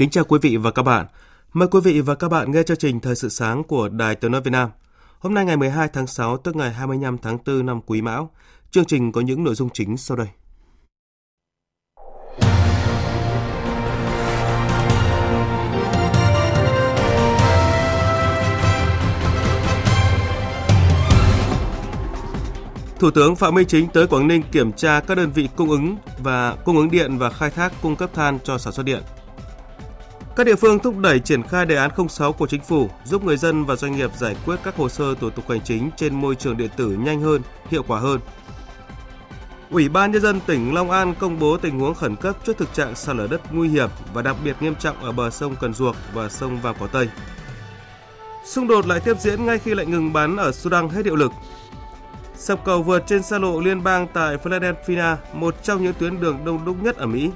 Kính chào quý vị và các bạn. Mời quý vị và các bạn nghe chương trình Thời sự sáng của Đài Tiếng nói Việt Nam. Hôm nay ngày 12 tháng 6 tức ngày 25 tháng 4 năm Quý Mão. Chương trình có những nội dung chính sau đây. Thủ tướng Phạm Minh Chính tới Quảng Ninh kiểm tra các đơn vị cung ứng và cung ứng điện và khai thác cung cấp than cho sản xuất điện. Các địa phương thúc đẩy triển khai đề án 06 của chính phủ giúp người dân và doanh nghiệp giải quyết các hồ sơ thủ tục hành chính trên môi trường điện tử nhanh hơn, hiệu quả hơn. Ủy ban nhân dân tỉnh Long An công bố tình huống khẩn cấp trước thực trạng sạt lở đất nguy hiểm và đặc biệt nghiêm trọng ở bờ sông Cần Duộc và sông Vàm Cỏ Tây. Xung đột lại tiếp diễn ngay khi lệnh ngừng bắn ở Sudan hết hiệu lực. Sập cầu vượt trên xa lộ liên bang tại Philadelphia, một trong những tuyến đường đông đúc nhất ở Mỹ,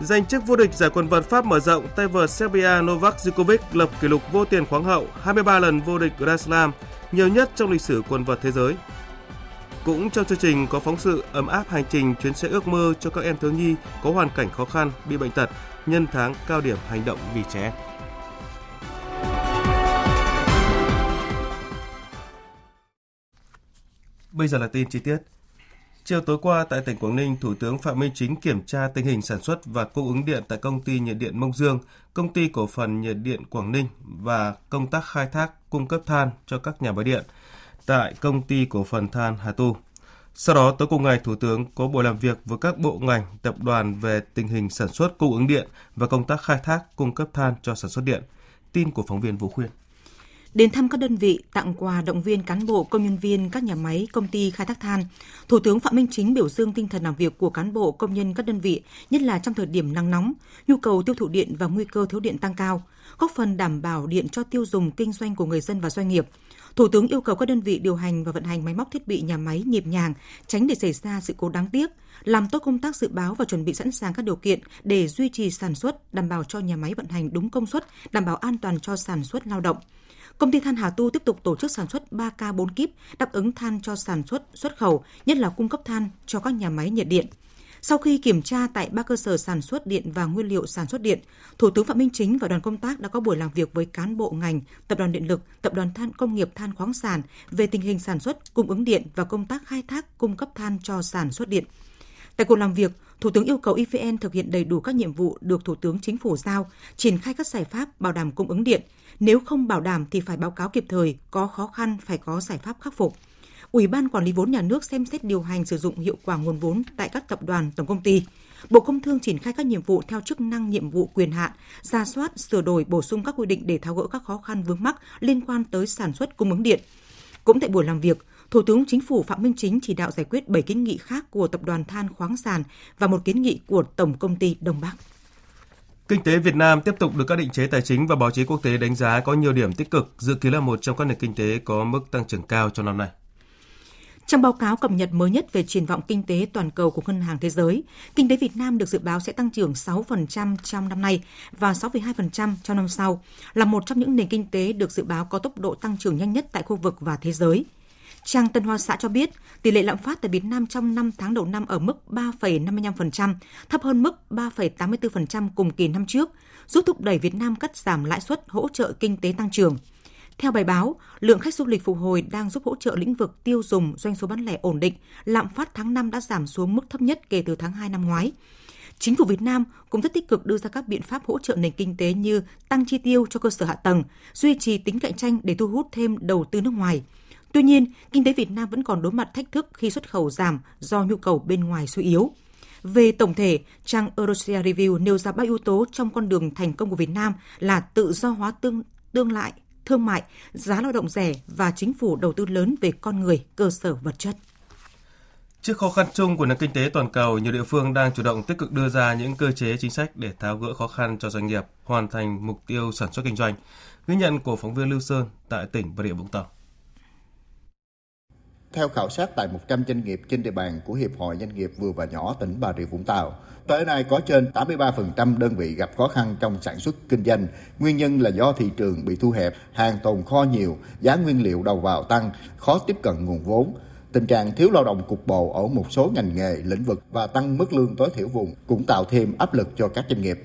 Giành chức vô địch giải quần vợt Pháp mở rộng, tay vợt Serbia Novak Djokovic lập kỷ lục vô tiền khoáng hậu 23 lần vô địch Grand Slam, nhiều nhất trong lịch sử quần vợt thế giới. Cũng trong chương trình có phóng sự ấm áp hành trình chuyến xe ước mơ cho các em thiếu nhi có hoàn cảnh khó khăn, bị bệnh tật nhân tháng cao điểm hành động vì trẻ em. Bây giờ là tin chi tiết. Chiều tối qua tại tỉnh Quảng Ninh, Thủ tướng Phạm Minh Chính kiểm tra tình hình sản xuất và cung ứng điện tại công ty nhiệt điện Mông Dương, công ty cổ phần nhiệt điện Quảng Ninh và công tác khai thác cung cấp than cho các nhà máy điện tại công ty cổ phần than Hà Tu. Sau đó, tối cùng ngày, Thủ tướng có buổi làm việc với các bộ ngành, tập đoàn về tình hình sản xuất cung ứng điện và công tác khai thác cung cấp than cho sản xuất điện. Tin của phóng viên Vũ Khuyên. Đến thăm các đơn vị, tặng quà động viên cán bộ, công nhân viên các nhà máy, công ty khai thác than, Thủ tướng Phạm Minh Chính biểu dương tinh thần làm việc của cán bộ, công nhân các đơn vị, nhất là trong thời điểm nắng nóng, nhu cầu tiêu thụ điện và nguy cơ thiếu điện tăng cao, góp phần đảm bảo điện cho tiêu dùng kinh doanh của người dân và doanh nghiệp. Thủ tướng yêu cầu các đơn vị điều hành và vận hành máy móc thiết bị nhà máy nhịp nhàng, tránh để xảy ra sự cố đáng tiếc, làm tốt công tác dự báo và chuẩn bị sẵn sàng các điều kiện để duy trì sản xuất, đảm bảo cho nhà máy vận hành đúng công suất, đảm bảo an toàn cho sản xuất lao động. Công ty than Hà Tu tiếp tục tổ chức sản xuất 3K 4 kíp đáp ứng than cho sản xuất xuất khẩu, nhất là cung cấp than cho các nhà máy nhiệt điện. Sau khi kiểm tra tại ba cơ sở sản xuất điện và nguyên liệu sản xuất điện, Thủ tướng Phạm Minh Chính và đoàn công tác đã có buổi làm việc với cán bộ ngành, Tập đoàn Điện lực, Tập đoàn Than Công nghiệp Than khoáng sản về tình hình sản xuất, cung ứng điện và công tác khai thác cung cấp than cho sản xuất điện. Tại cuộc làm việc, Thủ tướng yêu cầu EVN thực hiện đầy đủ các nhiệm vụ được Thủ tướng Chính phủ giao, triển khai các giải pháp bảo đảm cung ứng điện. Nếu không bảo đảm thì phải báo cáo kịp thời, có khó khăn phải có giải pháp khắc phục. Ủy ban Quản lý vốn nhà nước xem xét điều hành sử dụng hiệu quả nguồn vốn tại các tập đoàn, tổng công ty. Bộ Công Thương triển khai các nhiệm vụ theo chức năng nhiệm vụ quyền hạn, ra soát, sửa đổi, bổ sung các quy định để tháo gỡ các khó khăn vướng mắc liên quan tới sản xuất cung ứng điện. Cũng tại buổi làm việc, Thủ tướng Chính phủ Phạm Minh Chính chỉ đạo giải quyết 7 kiến nghị khác của Tập đoàn Than khoáng sản và một kiến nghị của Tổng công ty Đông Bắc. Kinh tế Việt Nam tiếp tục được các định chế tài chính và báo chí quốc tế đánh giá có nhiều điểm tích cực, dự kiến là một trong các nền kinh tế có mức tăng trưởng cao trong năm nay. Trong báo cáo cập nhật mới nhất về triển vọng kinh tế toàn cầu của Ngân hàng Thế giới, kinh tế Việt Nam được dự báo sẽ tăng trưởng 6% trong năm nay và 6,2% trong năm sau, là một trong những nền kinh tế được dự báo có tốc độ tăng trưởng nhanh nhất tại khu vực và thế giới. Trang Tân Hoa Xã cho biết, tỷ lệ lạm phát tại Việt Nam trong 5 tháng đầu năm ở mức 3,55%, thấp hơn mức 3,84% cùng kỳ năm trước, giúp thúc đẩy Việt Nam cắt giảm lãi suất hỗ trợ kinh tế tăng trưởng. Theo bài báo, lượng khách du lịch phục hồi đang giúp hỗ trợ lĩnh vực tiêu dùng, doanh số bán lẻ ổn định, lạm phát tháng 5 đã giảm xuống mức thấp nhất kể từ tháng 2 năm ngoái. Chính phủ Việt Nam cũng rất tích cực đưa ra các biện pháp hỗ trợ nền kinh tế như tăng chi tiêu cho cơ sở hạ tầng, duy trì tính cạnh tranh để thu hút thêm đầu tư nước ngoài – Tuy nhiên, kinh tế Việt Nam vẫn còn đối mặt thách thức khi xuất khẩu giảm do nhu cầu bên ngoài suy yếu. Về tổng thể, trang Eurasia Review nêu ra ba yếu tố trong con đường thành công của Việt Nam là tự do hóa tương tương lại, thương mại, giá lao động rẻ và chính phủ đầu tư lớn về con người, cơ sở vật chất. Trước khó khăn chung của nền kinh tế toàn cầu, nhiều địa phương đang chủ động tích cực đưa ra những cơ chế chính sách để tháo gỡ khó khăn cho doanh nghiệp, hoàn thành mục tiêu sản xuất kinh doanh. Ghi nhận của phóng viên Lưu Sơn tại tỉnh Bà Rịa Vũng Tàu. Theo khảo sát tại 100 doanh nghiệp trên địa bàn của Hiệp hội Doanh nghiệp vừa và nhỏ tỉnh Bà Rịa Vũng Tàu, tới nay có trên 83% đơn vị gặp khó khăn trong sản xuất kinh doanh. Nguyên nhân là do thị trường bị thu hẹp, hàng tồn kho nhiều, giá nguyên liệu đầu vào tăng, khó tiếp cận nguồn vốn. Tình trạng thiếu lao động cục bộ ở một số ngành nghề, lĩnh vực và tăng mức lương tối thiểu vùng cũng tạo thêm áp lực cho các doanh nghiệp.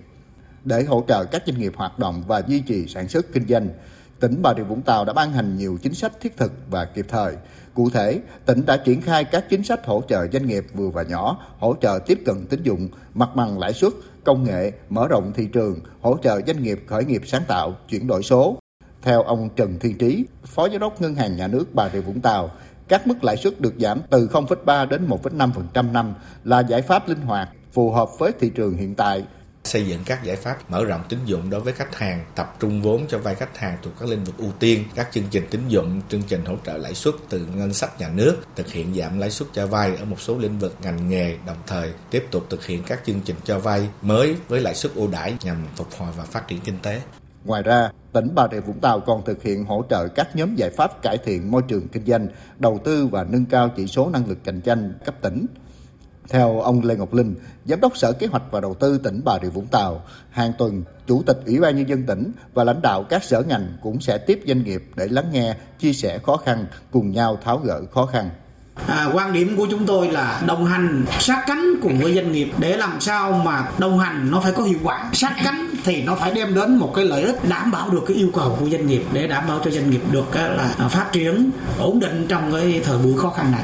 Để hỗ trợ các doanh nghiệp hoạt động và duy trì sản xuất kinh doanh, tỉnh Bà Rịa Vũng Tàu đã ban hành nhiều chính sách thiết thực và kịp thời. Cụ thể, tỉnh đã triển khai các chính sách hỗ trợ doanh nghiệp vừa và nhỏ, hỗ trợ tiếp cận tín dụng, mặt bằng lãi suất, công nghệ, mở rộng thị trường, hỗ trợ doanh nghiệp khởi nghiệp sáng tạo, chuyển đổi số. Theo ông Trần Thiên Trí, Phó Giám đốc Ngân hàng Nhà nước Bà Rịa Vũng Tàu, các mức lãi suất được giảm từ 0,3 đến 1,5% năm là giải pháp linh hoạt, phù hợp với thị trường hiện tại xây dựng các giải pháp mở rộng tín dụng đối với khách hàng, tập trung vốn cho vay khách hàng thuộc các lĩnh vực ưu tiên, các chương trình tín dụng, chương trình hỗ trợ lãi suất từ ngân sách nhà nước, thực hiện giảm lãi suất cho vay ở một số lĩnh vực ngành nghề, đồng thời tiếp tục thực hiện các chương trình cho vay mới với lãi suất ưu đãi nhằm phục hồi và phát triển kinh tế. Ngoài ra, tỉnh Bà Rịa Vũng Tàu còn thực hiện hỗ trợ các nhóm giải pháp cải thiện môi trường kinh doanh, đầu tư và nâng cao chỉ số năng lực cạnh tranh cấp tỉnh. Theo ông Lê Ngọc Linh, Giám đốc Sở Kế hoạch và Đầu tư tỉnh Bà Rịa Vũng Tàu, hàng tuần, Chủ tịch Ủy ban Nhân dân tỉnh và lãnh đạo các sở ngành cũng sẽ tiếp doanh nghiệp để lắng nghe, chia sẻ khó khăn, cùng nhau tháo gỡ khó khăn. À, quan điểm của chúng tôi là đồng hành sát cánh cùng với doanh nghiệp để làm sao mà đồng hành nó phải có hiệu quả sát cánh thì nó phải đem đến một cái lợi ích đảm bảo được cái yêu cầu của doanh nghiệp để đảm bảo cho doanh nghiệp được là phát triển ổn định trong cái thời buổi khó khăn này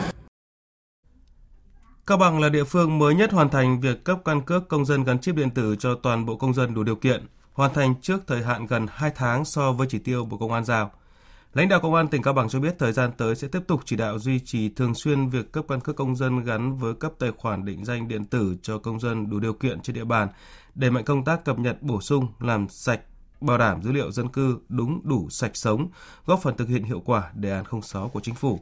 Cao Bằng là địa phương mới nhất hoàn thành việc cấp căn cước công dân gắn chip điện tử cho toàn bộ công dân đủ điều kiện, hoàn thành trước thời hạn gần 2 tháng so với chỉ tiêu Bộ Công an giao. Lãnh đạo Công an tỉnh Cao Bằng cho biết thời gian tới sẽ tiếp tục chỉ đạo duy trì thường xuyên việc cấp căn cước công dân gắn với cấp tài khoản định danh điện tử cho công dân đủ điều kiện trên địa bàn, đẩy mạnh công tác cập nhật bổ sung, làm sạch, bảo đảm dữ liệu dân cư đúng đủ sạch sống, góp phần thực hiện hiệu quả đề án 06 của chính phủ.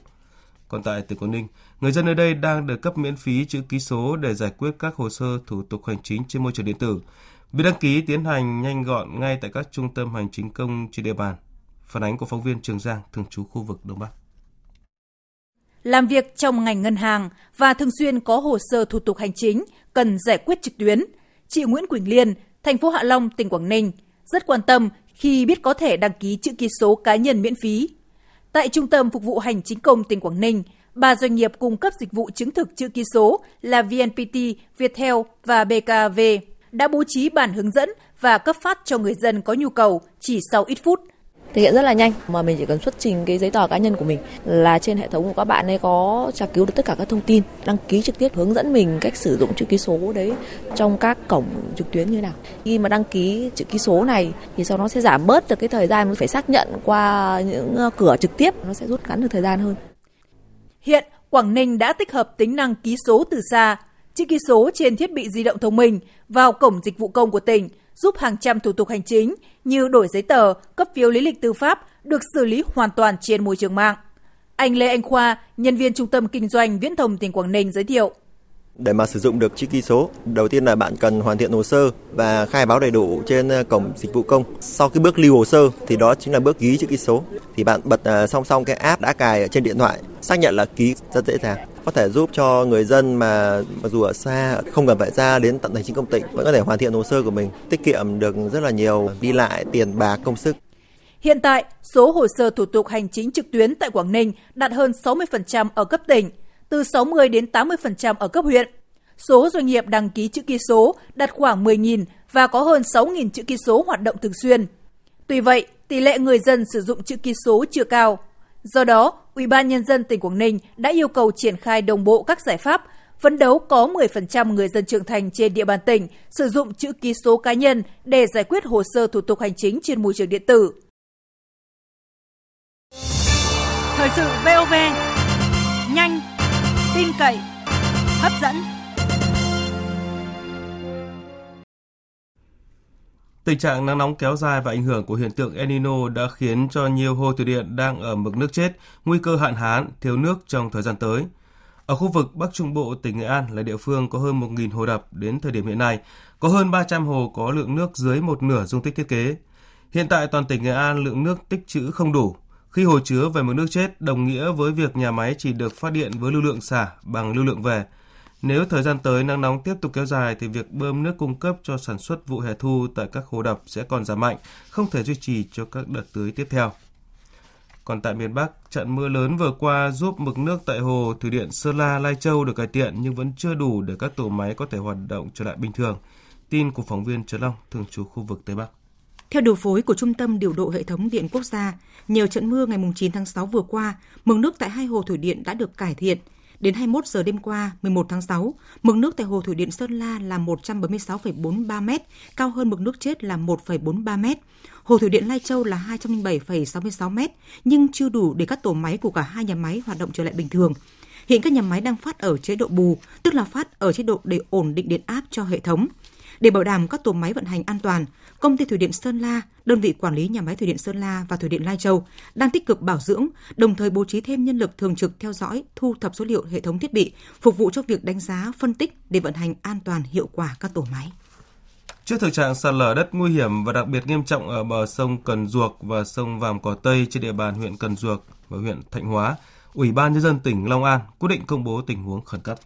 Còn tại tỉnh Quảng Ninh, người dân nơi đây đang được cấp miễn phí chữ ký số để giải quyết các hồ sơ thủ tục hành chính trên môi trường điện tử. Việc đăng ký tiến hành nhanh gọn ngay tại các trung tâm hành chính công trên địa bàn. Phản ánh của phóng viên Trường Giang, thường trú khu vực Đông Bắc. Làm việc trong ngành ngân hàng và thường xuyên có hồ sơ thủ tục hành chính cần giải quyết trực tuyến, chị Nguyễn Quỳnh Liên, thành phố Hạ Long, tỉnh Quảng Ninh rất quan tâm khi biết có thể đăng ký chữ ký số cá nhân miễn phí Tại Trung tâm Phục vụ Hành chính công tỉnh Quảng Ninh, ba doanh nghiệp cung cấp dịch vụ chứng thực chữ ký số là VNPT, Viettel và BKV đã bố trí bản hướng dẫn và cấp phát cho người dân có nhu cầu chỉ sau ít phút thực hiện rất là nhanh. Mà mình chỉ cần xuất trình cái giấy tờ cá nhân của mình là trên hệ thống của các bạn ấy có tra cứu được tất cả các thông tin, đăng ký trực tiếp, hướng dẫn mình cách sử dụng chữ ký số đấy trong các cổng trực tuyến như thế nào. Khi mà đăng ký chữ ký số này thì sau nó sẽ giảm bớt được cái thời gian mình phải xác nhận qua những ờ, cửa trực tiếp, nó sẽ rút ngắn được thời gian hơn. Hiện Quảng Ninh đã tích hợp tính năng ký số từ xa, chữ ký số trên thiết bị di động thông minh vào cổng dịch vụ công của tỉnh giúp hàng trăm thủ tục hành chính như đổi giấy tờ, cấp phiếu lý lịch tư pháp được xử lý hoàn toàn trên môi trường mạng. Anh Lê Anh Khoa, nhân viên Trung tâm Kinh doanh Viễn thông tỉnh Quảng Ninh giới thiệu. Để mà sử dụng được chữ ký số, đầu tiên là bạn cần hoàn thiện hồ sơ và khai báo đầy đủ trên ờ, cổng dịch vụ công. Sau cái bước lưu hồ sơ thì đó chính là bước ký chữ ký số. Thì bạn bật ờ, song song cái app đã cài ở trên điện thoại, xác nhận là ký rất dễ dàng có thể giúp cho người dân mà mặc dù ở xa không cần phải ra đến tận hành chính công tỉnh vẫn có thể hoàn thiện hồ sơ của mình tiết kiệm được rất là nhiều đi lại tiền bạc công sức Hiện tại, số hồ sơ thủ tục hành chính trực tuyến tại Quảng Ninh đạt hơn 60% ở cấp tỉnh, từ 60 đến 80% ở cấp huyện. Số doanh nghiệp đăng ký chữ ký số đạt khoảng 10.000 và có hơn 6.000 chữ ký số hoạt động thường xuyên. Tuy vậy, tỷ lệ người dân sử dụng chữ ký số chưa cao. Do đó, Ủy ban nhân dân tỉnh Quảng Ninh đã yêu cầu triển khai đồng bộ các giải pháp, phấn đấu có 10% người dân trưởng thành trên địa bàn tỉnh sử dụng chữ ký số cá nhân để giải quyết hồ sơ thủ tục hành chính trên môi trường điện tử. Thời sự VOV nhanh, tin cậy, hấp dẫn. Tình trạng nắng nóng kéo dài và ảnh hưởng của hiện tượng El Nino đã khiến cho nhiều hồ thủy điện đang ở mực nước chết, nguy cơ hạn hán, thiếu nước trong thời gian tới. Ở khu vực Bắc Trung Bộ, tỉnh Nghệ An là địa phương có hơn 1.000 hồ đập đến thời điểm hiện nay, có hơn 300 hồ có lượng nước dưới một nửa dung tích thiết kế. Hiện tại toàn tỉnh Nghệ An lượng nước tích trữ không đủ. Khi hồ chứa về mực nước chết đồng nghĩa với việc nhà máy chỉ được phát điện với lưu lượng xả bằng lưu lượng về. Nếu thời gian tới nắng nóng tiếp tục kéo dài thì việc bơm nước cung cấp cho sản xuất vụ hè thu tại các hồ đập sẽ còn giảm mạnh, không thể duy trì cho các đợt tưới tiếp theo. Còn tại miền Bắc, trận mưa lớn vừa qua giúp mực nước tại hồ thủy điện Sơn La Lai Châu được cải thiện nhưng vẫn chưa đủ để các tổ máy có thể hoạt động trở lại bình thường. Tin của phóng viên Trần Long, thường trú khu vực Tây Bắc. Theo điều phối của Trung tâm Điều độ Hệ thống Điện Quốc gia, nhờ trận mưa ngày 9 tháng 6 vừa qua, mực nước tại hai hồ thủy điện đã được cải thiện. Đến 21 giờ đêm qua, 11 tháng 6, mực nước tại hồ thủy điện Sơn La là 176,43 m, cao hơn mực nước chết là 1,43 m. Hồ thủy điện Lai Châu là 207,66 m, nhưng chưa đủ để các tổ máy của cả hai nhà máy hoạt động trở lại bình thường. Hiện các nhà máy đang phát ở chế độ bù, tức là phát ở chế độ để ổn định điện áp cho hệ thống. Để bảo đảm các tổ máy vận hành an toàn, công ty thủy điện Sơn La, đơn vị quản lý nhà máy thủy điện Sơn La và thủy điện Lai Châu đang tích cực bảo dưỡng, đồng thời bố trí thêm nhân lực thường trực theo dõi, thu thập số liệu hệ thống thiết bị, phục vụ cho việc đánh giá, phân tích để vận hành an toàn hiệu quả các tổ máy. Trước thực trạng sạt lở đất nguy hiểm và đặc biệt nghiêm trọng ở bờ sông Cần Duộc và sông Vàm Cỏ Tây trên địa bàn huyện Cần Duộc và huyện Thạnh Hóa, Ủy ban nhân dân tỉnh Long An quyết định công bố tình huống khẩn cấp.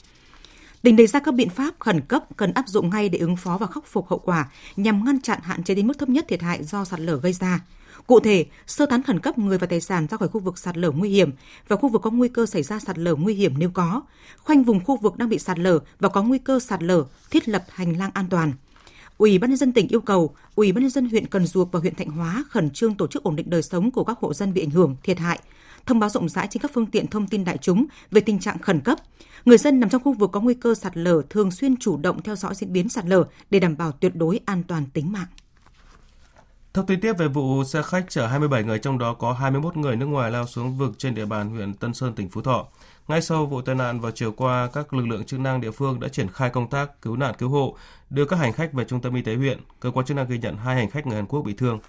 Tỉnh đề ra các biện pháp khẩn cấp cần áp dụng ngay để ứng phó và khắc phục hậu quả nhằm ngăn chặn hạn chế đến mức thấp nhất thiệt hại do sạt lở gây ra. Cụ thể, sơ tán khẩn cấp người và tài sản ra khỏi khu vực sạt lở nguy hiểm và khu vực có nguy cơ xảy ra sạt lở nguy hiểm nếu có, khoanh vùng khu vực đang bị sạt lở và có nguy cơ sạt lở, thiết lập hành lang an toàn. Ủy ban nhân dân tỉnh yêu cầu Ủy ban nhân dân huyện Cần Duộc và huyện Thạnh Hóa khẩn trương tổ chức ổn định đời sống của các hộ dân bị ảnh hưởng, thiệt hại, thông báo rộng rãi trên các phương tiện thông tin đại chúng về tình trạng khẩn cấp. Người dân nằm trong khu vực có nguy cơ sạt lở thường xuyên chủ động theo dõi diễn biến sạt lở để đảm bảo tuyệt đối an toàn tính mạng. Thông tin tiếp về vụ xe khách chở 27 người trong đó có 21 người nước ngoài lao xuống vực trên địa bàn huyện Tân Sơn, tỉnh Phú Thọ. Ngay sau vụ tai nạn vào chiều qua, các lực lượng chức năng địa phương đã triển khai công tác cứu nạn cứu hộ, đưa các hành khách về trung tâm y tế huyện. Cơ quan chức năng ghi nhận hai hành khách người Hàn Quốc bị thương.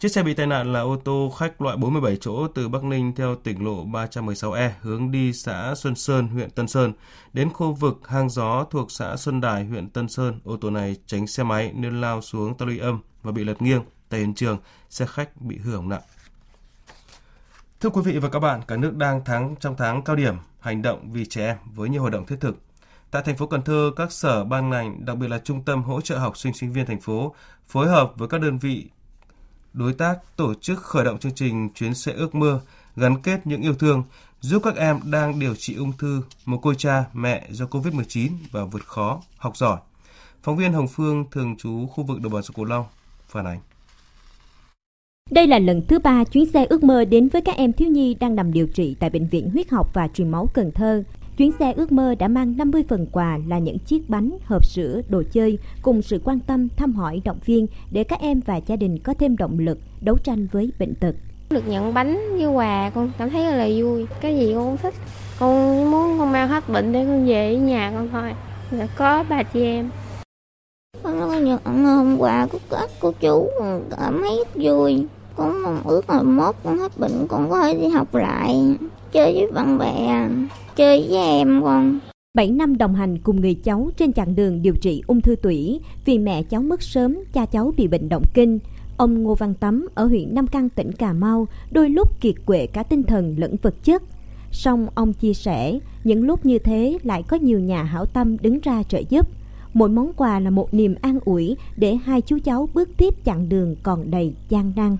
Chiếc xe bị tai nạn là ô tô khách loại 47 chỗ từ Bắc Ninh theo tỉnh lộ 316E hướng đi xã Xuân Sơn, huyện Tân Sơn. Đến khu vực hang gió thuộc xã Xuân Đài, huyện Tân Sơn, ô tô này tránh xe máy nên lao xuống ta luy âm và bị lật nghiêng. Tại hiện trường, xe khách bị hư hỏng nặng. Thưa quý vị và các bạn, cả nước đang tháng trong tháng cao điểm hành động vì trẻ em với nhiều hoạt động thiết thực. Tại thành phố Cần Thơ, các sở ban ngành, đặc biệt là Trung tâm hỗ trợ học sinh sinh viên thành phố phối hợp với các đơn vị đối tác tổ chức khởi động chương trình chuyến xe ước mơ gắn kết những yêu thương giúp các em đang điều trị ung thư, một cô cha, mẹ do Covid-19 và vượt khó, học giỏi. Phóng viên Hồng Phương thường trú khu vực đồng bằng sông Cửu Long phản ánh. Đây là lần thứ ba chuyến xe ước mơ đến với các em thiếu nhi đang nằm điều trị tại Bệnh viện Huyết học và Truyền máu Cần Thơ. Chuyến xe ước mơ đã mang 50 phần quà là những chiếc bánh, hộp sữa, đồ chơi cùng sự quan tâm, thăm hỏi, động viên để các em và gia đình có thêm động lực đấu tranh với bệnh tật. Được nhận bánh với quà con cảm thấy rất là vui, cái gì con cũng thích. Con muốn con mang hết bệnh để con về nhà con thôi. Là có bà chị em. Con nhận hôm qua của các cô chú cảm thấy vui. Con mong ước là mốt con hết bệnh con có thể đi học lại, chơi với bạn bè chơi với em con. 7 năm đồng hành cùng người cháu trên chặng đường điều trị ung thư tủy vì mẹ cháu mất sớm, cha cháu bị bệnh động kinh. Ông Ngô Văn Tấm ở huyện Nam Căn tỉnh Cà Mau đôi lúc kiệt quệ cả tinh thần lẫn vật chất. Song ông chia sẻ, những lúc như thế lại có nhiều nhà hảo tâm đứng ra trợ giúp. Mỗi món quà là một niềm an ủi để hai chú cháu bước tiếp chặng đường còn đầy gian nan.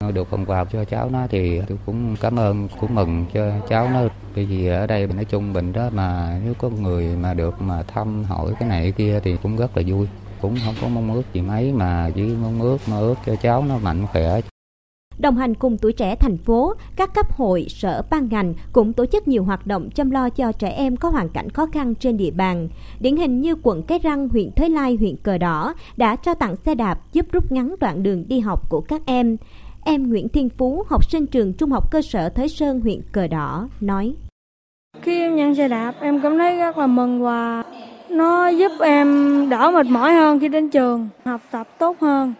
Được phần quà cho cháu nó thì tôi cũng cảm ơn, cũng mừng cho cháu nó. Bởi vì ở đây nói chung bệnh đó mà nếu có người mà được mà thăm hỏi cái này cái kia thì cũng rất là vui. Cũng không có mong ước gì mấy mà chỉ mong ước mơ ước cho cháu nó mạnh khỏe. Đồng hành cùng tuổi trẻ thành phố, các cấp hội, sở ban ngành cũng tổ chức nhiều hoạt động chăm lo cho trẻ em có hoàn cảnh khó khăn trên địa bàn. Điển hình như quận Cái Răng, huyện Thới Lai, huyện Cờ Đỏ đã trao tặng xe đạp giúp rút ngắn đoạn đường đi học của các em. Em Nguyễn Thiên Phú, học sinh trường Trung học cơ sở Thới Sơn, huyện Cờ Đỏ, nói. Khi em nhận xe đạp, em cảm thấy rất là mừng và nó giúp em đỡ mệt mỏi hơn khi đến trường, học tập tốt hơn.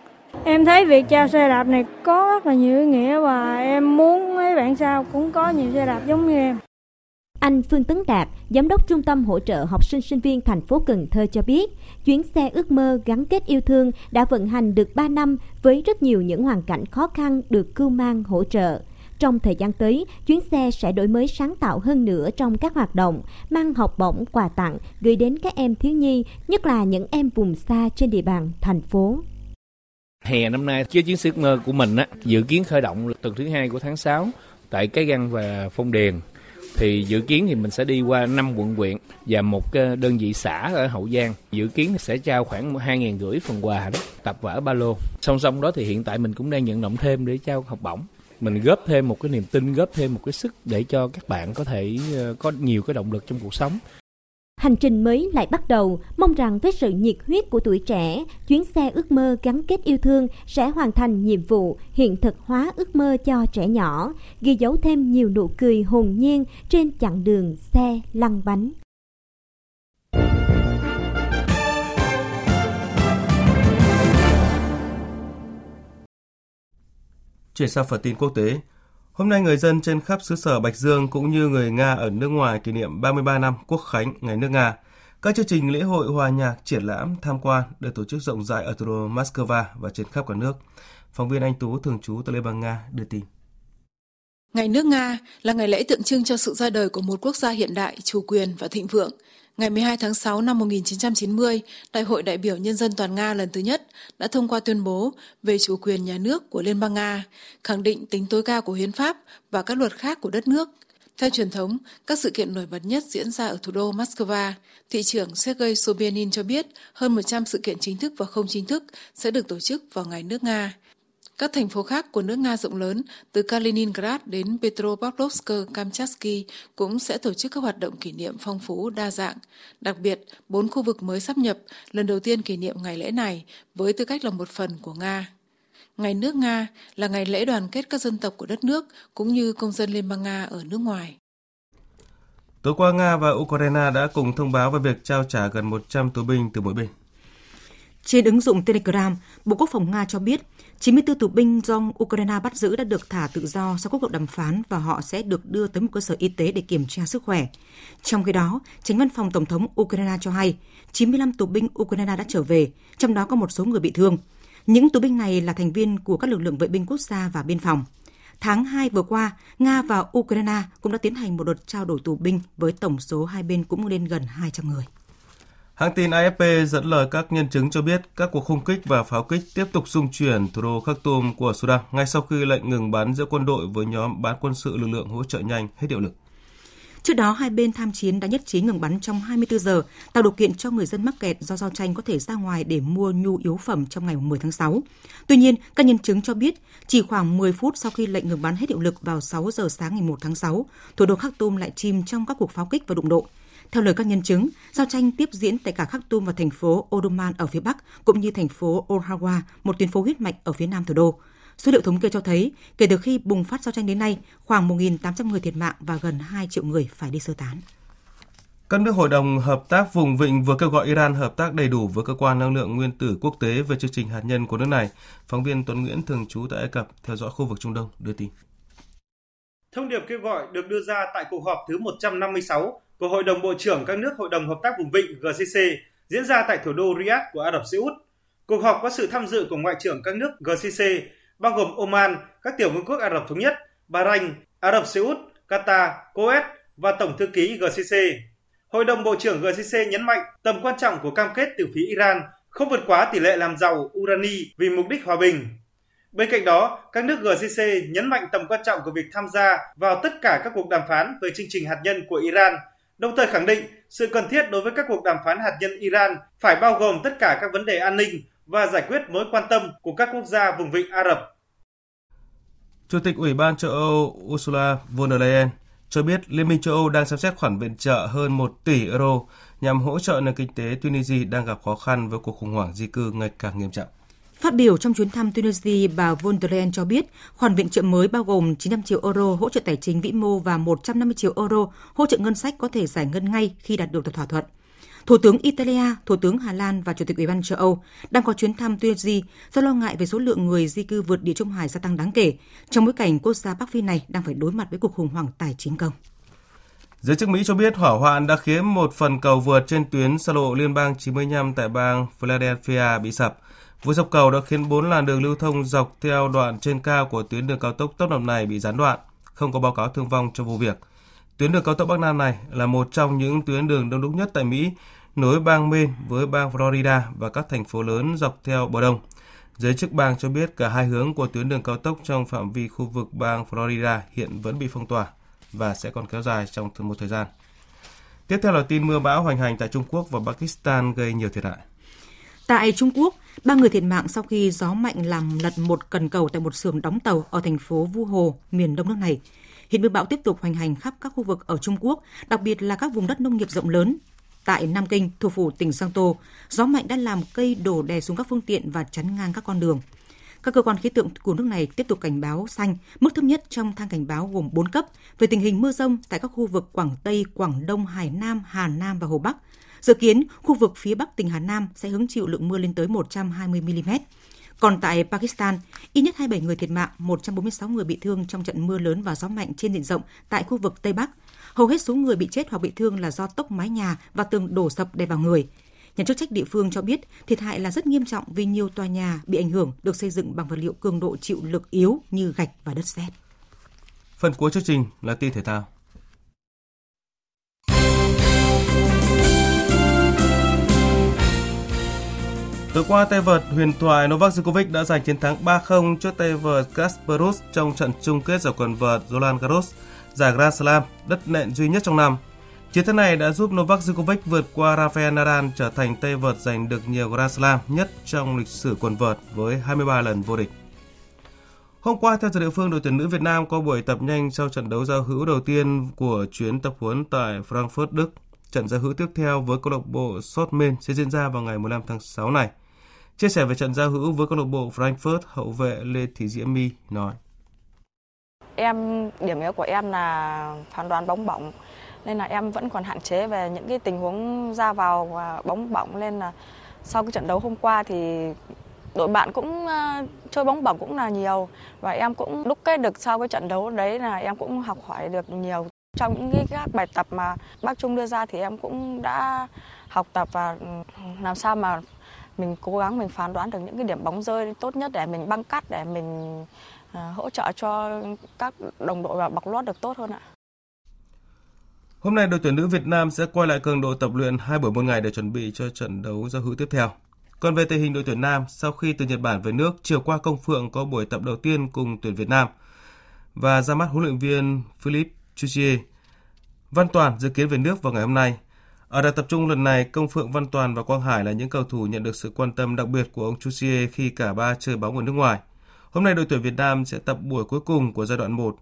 Em thấy việc trao xe đạp này có rất là nhiều ý nghĩa và em muốn mấy bạn sau cũng có nhiều xe đạp giống như em. Anh Phương Tấn Đạt, Giám đốc Trung tâm Hỗ trợ Học sinh Sinh viên thành phố Cần Thơ cho biết, chuyến xe ước mơ gắn kết yêu thương đã vận hành được 3 năm với rất nhiều những hoàn cảnh khó khăn được cưu mang hỗ trợ. Trong thời gian tới, chuyến xe sẽ đổi mới sáng tạo hơn nữa trong các hoạt động, mang học bổng, quà tặng gửi đến các em thiếu nhi, nhất là những em vùng xa trên địa bàn thành phố. Hè năm nay, chiếc chuyến xe ước mơ của mình á, dự kiến khởi động tuần thứ hai của tháng 6 tại Cái Găng và Phong Điền thì dự kiến thì mình sẽ đi qua 5 quận huyện và một ờ, đơn vị xã ở Hậu Giang. Dự kiến sẽ trao khoảng 2.000 gửi phần quà đó, tập vở ba lô. Song song đó thì hiện tại mình cũng đang nhận động thêm để trao học bổng. Mình góp thêm một cái niềm tin, góp thêm một cái sức để cho các bạn có thể ờ, có nhiều cái động lực trong cuộc sống. Hành trình mới lại bắt đầu, mong rằng với sự nhiệt huyết của tuổi trẻ, chuyến xe ước mơ gắn kết yêu thương sẽ hoàn thành nhiệm vụ hiện thực hóa ước mơ cho trẻ nhỏ, ghi dấu thêm nhiều nụ cười hồn nhiên trên chặng đường xe lăn bánh. Chuyển sang phần tin quốc tế, Hôm nay, người dân trên khắp xứ sở Bạch Dương cũng như người Nga ở nước ngoài kỷ niệm 33 năm Quốc khánh Ngày nước Nga. Các chương trình lễ hội hòa nhạc, triển lãm, tham quan được tổ chức rộng rãi ở thủ đô Moscow và trên khắp cả nước. Phóng viên Anh Tú thường trú tại Liên bang Nga đưa tin. Ngày nước Nga là ngày lễ tượng trưng cho sự ra đời của một quốc gia hiện đại, chủ quyền và thịnh vượng. Ngày 12 tháng 6 năm 1990, Đại hội đại biểu Nhân dân toàn Nga lần thứ nhất đã thông qua tuyên bố về chủ quyền nhà nước của Liên bang Nga, khẳng định tính tối cao của hiến pháp và các luật khác của đất nước. Theo truyền thống, các sự kiện nổi bật nhất diễn ra ở thủ đô Moscow. Thị trưởng Sergei Sobyanin cho biết hơn 100 sự kiện chính thức và không chính thức sẽ được tổ chức vào ngày nước Nga. Các thành phố khác của nước Nga rộng lớn, từ Kaliningrad đến Petropavlovsk-Kamchatsky cũng sẽ tổ chức các hoạt động kỷ niệm phong phú đa dạng. Đặc biệt, bốn khu vực mới sắp nhập lần đầu tiên kỷ niệm ngày lễ này với tư cách là một phần của Nga. Ngày nước Nga là ngày lễ đoàn kết các dân tộc của đất nước cũng như công dân Liên bang Nga ở nước ngoài. Tối qua, Nga và Ukraine đã cùng thông báo về việc trao trả gần 100 tù binh từ mỗi bên. Trên ứng dụng Telegram, Bộ Quốc phòng Nga cho biết 94 tù binh do Ukraine bắt giữ đã được thả tự do sau các cuộc đàm phán và họ sẽ được đưa tới một cơ sở y tế để kiểm tra sức khỏe. Trong khi đó, tránh văn phòng Tổng thống Ukraine cho hay 95 tù binh Ukraine đã trở về, trong đó có một số người bị thương. Những tù binh này là thành viên của các lực lượng vệ binh quốc gia và biên phòng. Tháng 2 vừa qua, Nga và Ukraine cũng đã tiến hành một đợt trao đổi tù binh với tổng số hai bên cũng lên gần 200 người. Hãng tin AFP dẫn lời các nhân chứng cho biết các cuộc không kích và pháo kích tiếp tục xung chuyển thủ đô Khartoum của Sudan ngay sau khi lệnh ngừng bắn giữa quân đội với nhóm bán quân sự lực lượng hỗ trợ nhanh hết hiệu lực. Trước đó, hai bên tham chiến đã nhất trí ngừng bắn trong 24 giờ, tạo điều kiện cho người dân mắc kẹt do giao tranh có thể ra ngoài để mua nhu yếu phẩm trong ngày 10 tháng 6. Tuy nhiên, các nhân chứng cho biết chỉ khoảng 10 phút sau khi lệnh ngừng bắn hết hiệu lực vào 6 giờ sáng ngày 1 tháng 6, thủ đô Khartoum lại chìm trong các cuộc pháo kích và đụng độ. Theo lời các nhân chứng, giao tranh tiếp diễn tại cả Khartoum và thành phố Omdurman ở phía bắc, cũng như thành phố Al-Hawa, một tuyến phố huyết mạch ở phía nam thủ đô. Số liệu thống kê cho thấy, kể từ khi bùng phát giao tranh đến nay, khoảng 1.800 người thiệt mạng và gần 2 triệu người phải đi sơ tán. Các nước Hội đồng Hợp tác Vùng Vịnh vừa kêu gọi Iran hợp tác đầy đủ với Cơ quan Năng lượng Nguyên tử Quốc tế về chương trình hạt nhân của nước này. Phóng viên Tuấn Nguyễn thường trú tại Ai Cập theo dõi khu vực Trung Đông đưa tin. Thông điệp kêu gọi được đưa ra tại cuộc họp thứ 156 của Hội đồng Bộ trưởng các nước Hội đồng Hợp tác Vùng Vịnh GCC diễn ra tại thủ đô Riyadh của Ả Rập Xê Út. Cuộc họp có sự tham dự của Ngoại trưởng các nước GCC bao gồm Oman, các tiểu vương quốc Ả Rập Thống Nhất, Bahrain, Ả Rập Xê Út, Qatar, Kuwait và Tổng thư ký GCC. Hội đồng Bộ trưởng GCC nhấn mạnh tầm quan trọng của cam kết từ phía Iran không vượt quá tỷ lệ làm giàu urani vì mục đích hòa bình. Bên cạnh đó, các nước GCC nhấn mạnh tầm quan trọng của việc tham gia vào tất cả các cuộc đàm phán về chương trình hạt nhân của Iran, đồng thời khẳng định sự cần thiết đối với các cuộc đàm phán hạt nhân Iran phải bao gồm tất cả các vấn đề an ninh và giải quyết mối quan tâm của các quốc gia vùng vịnh Ả Rập. Chủ tịch Ủy ban châu Âu Ursula von der Leyen cho biết Liên minh châu Âu đang xem xét khoản viện trợ hơn 1 tỷ euro nhằm hỗ trợ nền kinh tế Tunisia đang gặp khó khăn với cuộc khủng hoảng di cư ngày càng nghiêm trọng. Phát biểu trong chuyến thăm Tunisia, bà von der Leyen cho biết khoản viện trợ mới bao gồm 900 triệu euro hỗ trợ tài chính vĩ mô và 150 triệu euro hỗ trợ ngân sách có thể giải ngân ngay khi đạt được thỏa thuận. Thủ tướng Italia, Thủ tướng Hà Lan và Chủ tịch Ủy ban châu Âu đang có chuyến thăm Tunisia do lo ngại về số lượng người di cư vượt địa Trung Hải gia tăng đáng kể, trong bối cảnh quốc gia Bắc Phi này đang phải đối mặt với cuộc khủng hoảng tài chính công. Giới chức Mỹ cho biết hỏa hoạn đã khiến một phần cầu vượt trên tuyến xa lộ liên bang 95 tại bang Philadelphia bị sập. Vụ sập cầu đã khiến bốn làn đường lưu thông dọc theo đoạn trên cao của tuyến đường cao tốc tốc độ này bị gián đoạn, không có báo cáo thương vong cho vụ việc. Tuyến đường cao tốc Bắc Nam này là một trong những tuyến đường đông đúc nhất tại Mỹ, nối bang Maine với bang Florida và các thành phố lớn dọc theo bờ đông. Giới chức bang cho biết cả hai hướng của tuyến đường cao tốc trong phạm vi khu vực bang Florida hiện vẫn bị phong tỏa và sẽ còn kéo dài trong một thời gian. Tiếp theo là tin mưa bão hoành hành tại Trung Quốc và Pakistan gây nhiều thiệt hại. Tại Trung Quốc, ba người thiệt mạng sau khi gió mạnh làm lật một cần cầu tại một xưởng đóng tàu ở thành phố Vu Hồ, miền đông nước này. Hiện mưa bão tiếp tục hoành hành khắp các khu vực ở Trung Quốc, đặc biệt là các vùng đất nông nghiệp rộng lớn. Tại Nam Kinh, thủ phủ tỉnh Giang Tô, gió mạnh đã làm cây đổ đè xuống các phương tiện và chắn ngang các con đường. Các cơ quan khí tượng của nước này tiếp tục cảnh báo xanh, mức thấp nhất trong thang cảnh báo gồm 4 cấp về tình hình mưa rông tại các khu vực Quảng Tây, Quảng Đông, Hải Nam, Hà Nam và Hồ Bắc. Dự kiến, khu vực phía Bắc tỉnh Hà Nam sẽ hứng chịu lượng mưa lên tới 120 mm. Còn tại Pakistan, ít nhất 27 người thiệt mạng, 146 người bị thương trong trận mưa lớn và gió mạnh trên diện rộng tại khu vực Tây Bắc. Hầu hết số người bị chết hoặc bị thương là do tốc mái nhà và tường đổ sập đè vào người. Nhà chức trách địa phương cho biết thiệt hại là rất nghiêm trọng vì nhiều tòa nhà bị ảnh hưởng được xây dựng bằng vật liệu cường độ chịu lực yếu như gạch và đất sét. Phần cuối chương trình là tin thể thao. Tối qua, tay vợt huyền thoại Novak Djokovic đã giành chiến thắng 3-0 trước tay vợt Kasparov trong trận chung kết giải quần vợt Roland Garros, giải Grand Slam, đất nện duy nhất trong năm. Chiến thắng này đã giúp Novak Djokovic vượt qua Rafael Nadal trở thành tay vợt giành được nhiều Grand Slam nhất trong lịch sử quần vợt với 23 lần vô địch. Hôm qua, theo giờ địa phương, đội tuyển nữ Việt Nam có buổi tập nhanh sau trận đấu giao hữu đầu tiên của chuyến tập huấn tại Frankfurt, Đức. Trận giao hữu tiếp theo với câu lạc bộ Sotmen sẽ diễn ra vào ngày 15 tháng 6 này. Chia sẻ về trận giao hữu với câu lạc bộ Frankfurt, hậu vệ Lê Thị Diễm My nói: Em điểm yếu của em là phán đoán bóng bổng nên là em vẫn còn hạn chế về những cái tình huống ra vào và bóng bổng nên là sau cái trận đấu hôm qua thì đội bạn cũng ờ, chơi bóng bổng cũng là nhiều và em cũng đúc kết được sau cái trận đấu đấy là em cũng học hỏi được nhiều. Trong những cái các bài tập mà bác Trung đưa ra thì em cũng đã học tập và làm sao mà mình cố gắng mình phán đoán được những cái điểm bóng rơi tốt nhất để mình băng cắt để mình à, hỗ trợ cho các đồng đội và bọc lót được tốt hơn ạ. Hôm nay đội tuyển nữ Việt Nam sẽ quay lại cường độ tập luyện hai buổi một ngày để chuẩn bị cho trận đấu giao hữu tiếp theo. Còn về tình hình đội tuyển Nam, sau khi từ Nhật Bản về nước, chiều qua Công Phượng có buổi tập đầu tiên cùng tuyển Việt Nam và ra mắt huấn luyện viên Philip Chuchie. Văn Toàn dự kiến về nước vào ngày hôm nay. Ở đợt tập trung lần này, Công Phượng, Văn Toàn và Quang Hải là những cầu thủ nhận được sự quan tâm đặc biệt của ông Chusie khi cả ba chơi bóng ở nước ngoài. Hôm nay đội tuyển Việt Nam sẽ tập buổi cuối cùng của giai đoạn 1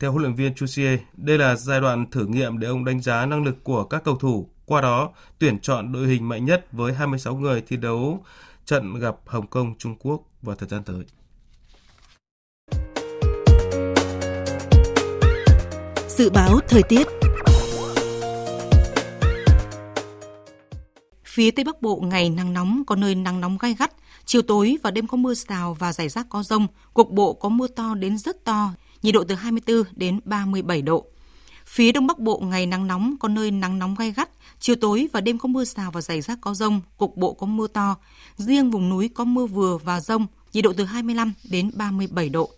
theo huấn luyện viên Chusie, đây là giai đoạn thử nghiệm để ông đánh giá năng lực của các cầu thủ, qua đó tuyển chọn đội hình mạnh nhất với 26 người thi đấu trận gặp Hồng Kông, Trung Quốc vào thời gian tới. Dự báo thời tiết Phía Tây Bắc Bộ ngày nắng nóng, có nơi nắng nóng gai gắt, chiều tối và đêm có mưa rào và rải rác có rông, cục bộ có mưa to đến rất to, nhiệt độ từ 24 đến 37 độ. Phía Đông Bắc Bộ ngày nắng nóng, có nơi nắng nóng gai gắt, chiều tối và đêm có mưa rào và rải rác có rông, cục bộ có mưa to. Riêng vùng núi có mưa vừa và rông, nhiệt độ từ 25 đến 37 độ.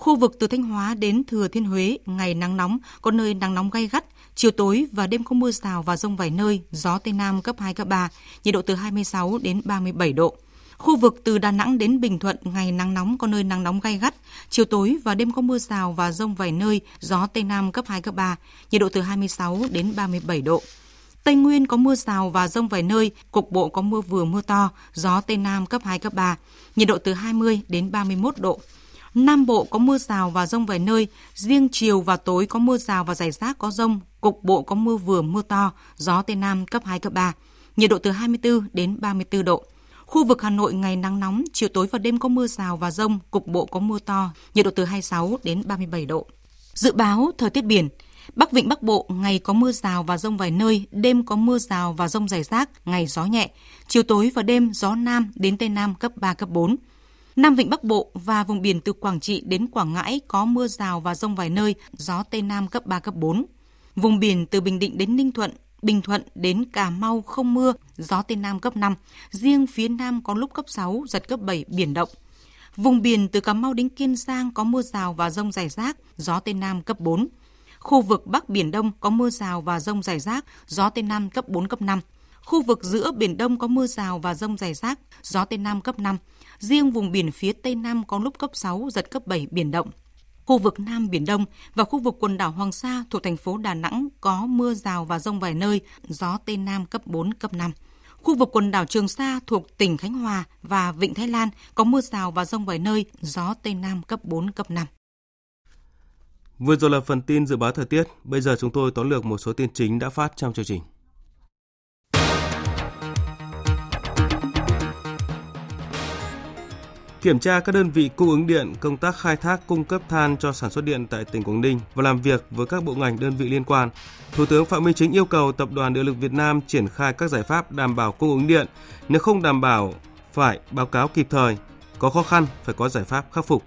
Khu vực từ Thanh Hóa đến Thừa Thiên Huế, ngày nắng nóng, có nơi nắng nóng gai gắt, chiều tối và đêm có mưa rào và rông vài nơi, gió Tây Nam cấp 2, cấp 3, nhiệt độ từ 26 đến 37 độ. Khu vực từ Đà Nẵng đến Bình Thuận ngày nắng nóng có nơi nắng nóng gai gắt, chiều tối và đêm có mưa rào và rông vài nơi, gió Tây Nam cấp 2, cấp 3, nhiệt độ từ 26 đến 37 độ. Tây Nguyên có mưa rào và rông vài nơi, cục bộ có mưa vừa mưa to, gió Tây Nam cấp 2, cấp 3, nhiệt độ từ 20 đến 31 độ. Nam Bộ có mưa rào và rông vài nơi, riêng chiều và tối có mưa rào và rải rác có rông, cục bộ có mưa vừa mưa to, gió Tây Nam cấp 2, cấp 3, nhiệt độ từ 24 đến 34 độ. Khu vực Hà Nội ngày nắng nóng, chiều tối và đêm có mưa rào và rông, cục bộ có mưa to, nhiệt độ từ 26 đến 37 độ. Dự báo thời tiết biển, Bắc Vịnh Bắc Bộ ngày có mưa rào và rông vài nơi, đêm có mưa rào và rông rải rác, ngày gió nhẹ. Chiều tối và đêm gió Nam đến Tây Nam cấp 3, cấp 4. Nam Vịnh Bắc Bộ và vùng biển từ Quảng Trị đến Quảng Ngãi có mưa rào và rông vài nơi, gió Tây Nam cấp 3, cấp 4. Vùng biển từ Bình Định đến Ninh Thuận, Bình Thuận đến Cà Mau không mưa, gió Tây Nam cấp 5. Riêng phía Nam có lúc cấp 6, giật cấp 7, biển động. Vùng biển từ Cà Mau đến Kiên Giang có mưa rào và rông rải rác, gió Tây Nam cấp 4. Khu vực Bắc Biển Đông có mưa rào và rông rải rác, gió Tây Nam cấp 4, cấp 5. Khu vực giữa Biển Đông có mưa rào và rông rải rác, gió Tây Nam cấp 5. Riêng vùng biển phía Tây Nam có lúc cấp 6, giật cấp 7, biển động. Khu vực Nam Biển Đông và khu vực quần đảo Hoàng Sa thuộc thành phố Đà Nẵng có mưa rào và rông vài nơi, gió Tây Nam cấp 4, cấp 5. Khu vực quần đảo Trường Sa thuộc tỉnh Khánh Hòa và Vịnh Thái Lan có mưa rào và rông vài nơi, gió Tây Nam cấp 4, cấp 5. Vừa rồi là phần tin dự báo thời tiết, bây giờ chúng tôi tóm lược một số tin chính đã phát trong chương trình. Kiểm tra các đơn vị cung ứng điện, công tác khai thác cung cấp than cho sản xuất điện tại tỉnh Quảng Ninh và làm việc với các bộ ngành đơn vị liên quan. Thủ tướng Phạm Minh Chính yêu cầu Tập đoàn Điện lực Việt Nam triển khai các giải pháp đảm bảo cung ứng điện, nếu không đảm bảo phải báo cáo kịp thời, có khó khăn phải có giải pháp khắc phục.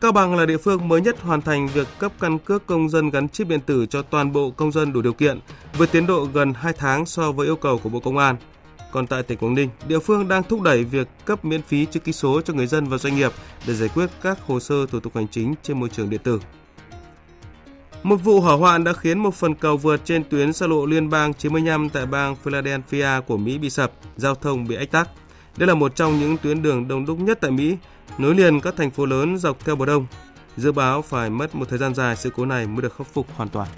Cao Bằng là địa phương mới nhất hoàn thành việc cấp căn cước công dân gắn chip điện tử cho toàn bộ công dân đủ điều kiện, vượt tiến độ gần 2 tháng so với yêu cầu của Bộ Công an. Còn tại tỉnh Quảng Ninh, địa phương đang thúc đẩy việc cấp miễn phí chữ ký số cho người dân và doanh nghiệp để giải quyết các hồ sơ thủ tục hành chính trên môi trường điện tử. Một vụ hỏa hoạn đã khiến một phần cầu vượt trên tuyến xa lộ liên bang 95 tại bang Philadelphia của Mỹ bị sập, giao thông bị ách tắc. Đây là một trong những tuyến đường đông đúc nhất tại Mỹ, nối liền các thành phố lớn dọc theo bờ đông. Dự báo phải mất một thời gian dài sự cố này mới được khắc phục hoàn toàn.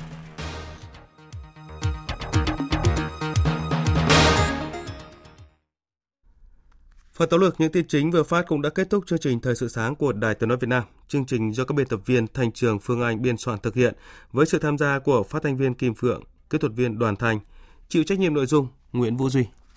Phần tóm lược những tin chính vừa phát cũng đã kết thúc chương trình Thời sự sáng của Đài Tiếng nói Việt Nam. Chương trình do các biên tập viên Thành Trường Phương Anh biên soạn thực hiện với sự tham gia của phát thanh viên Kim Phượng, kỹ thuật viên Đoàn Thành, chịu trách nhiệm nội dung Nguyễn Vũ Duy.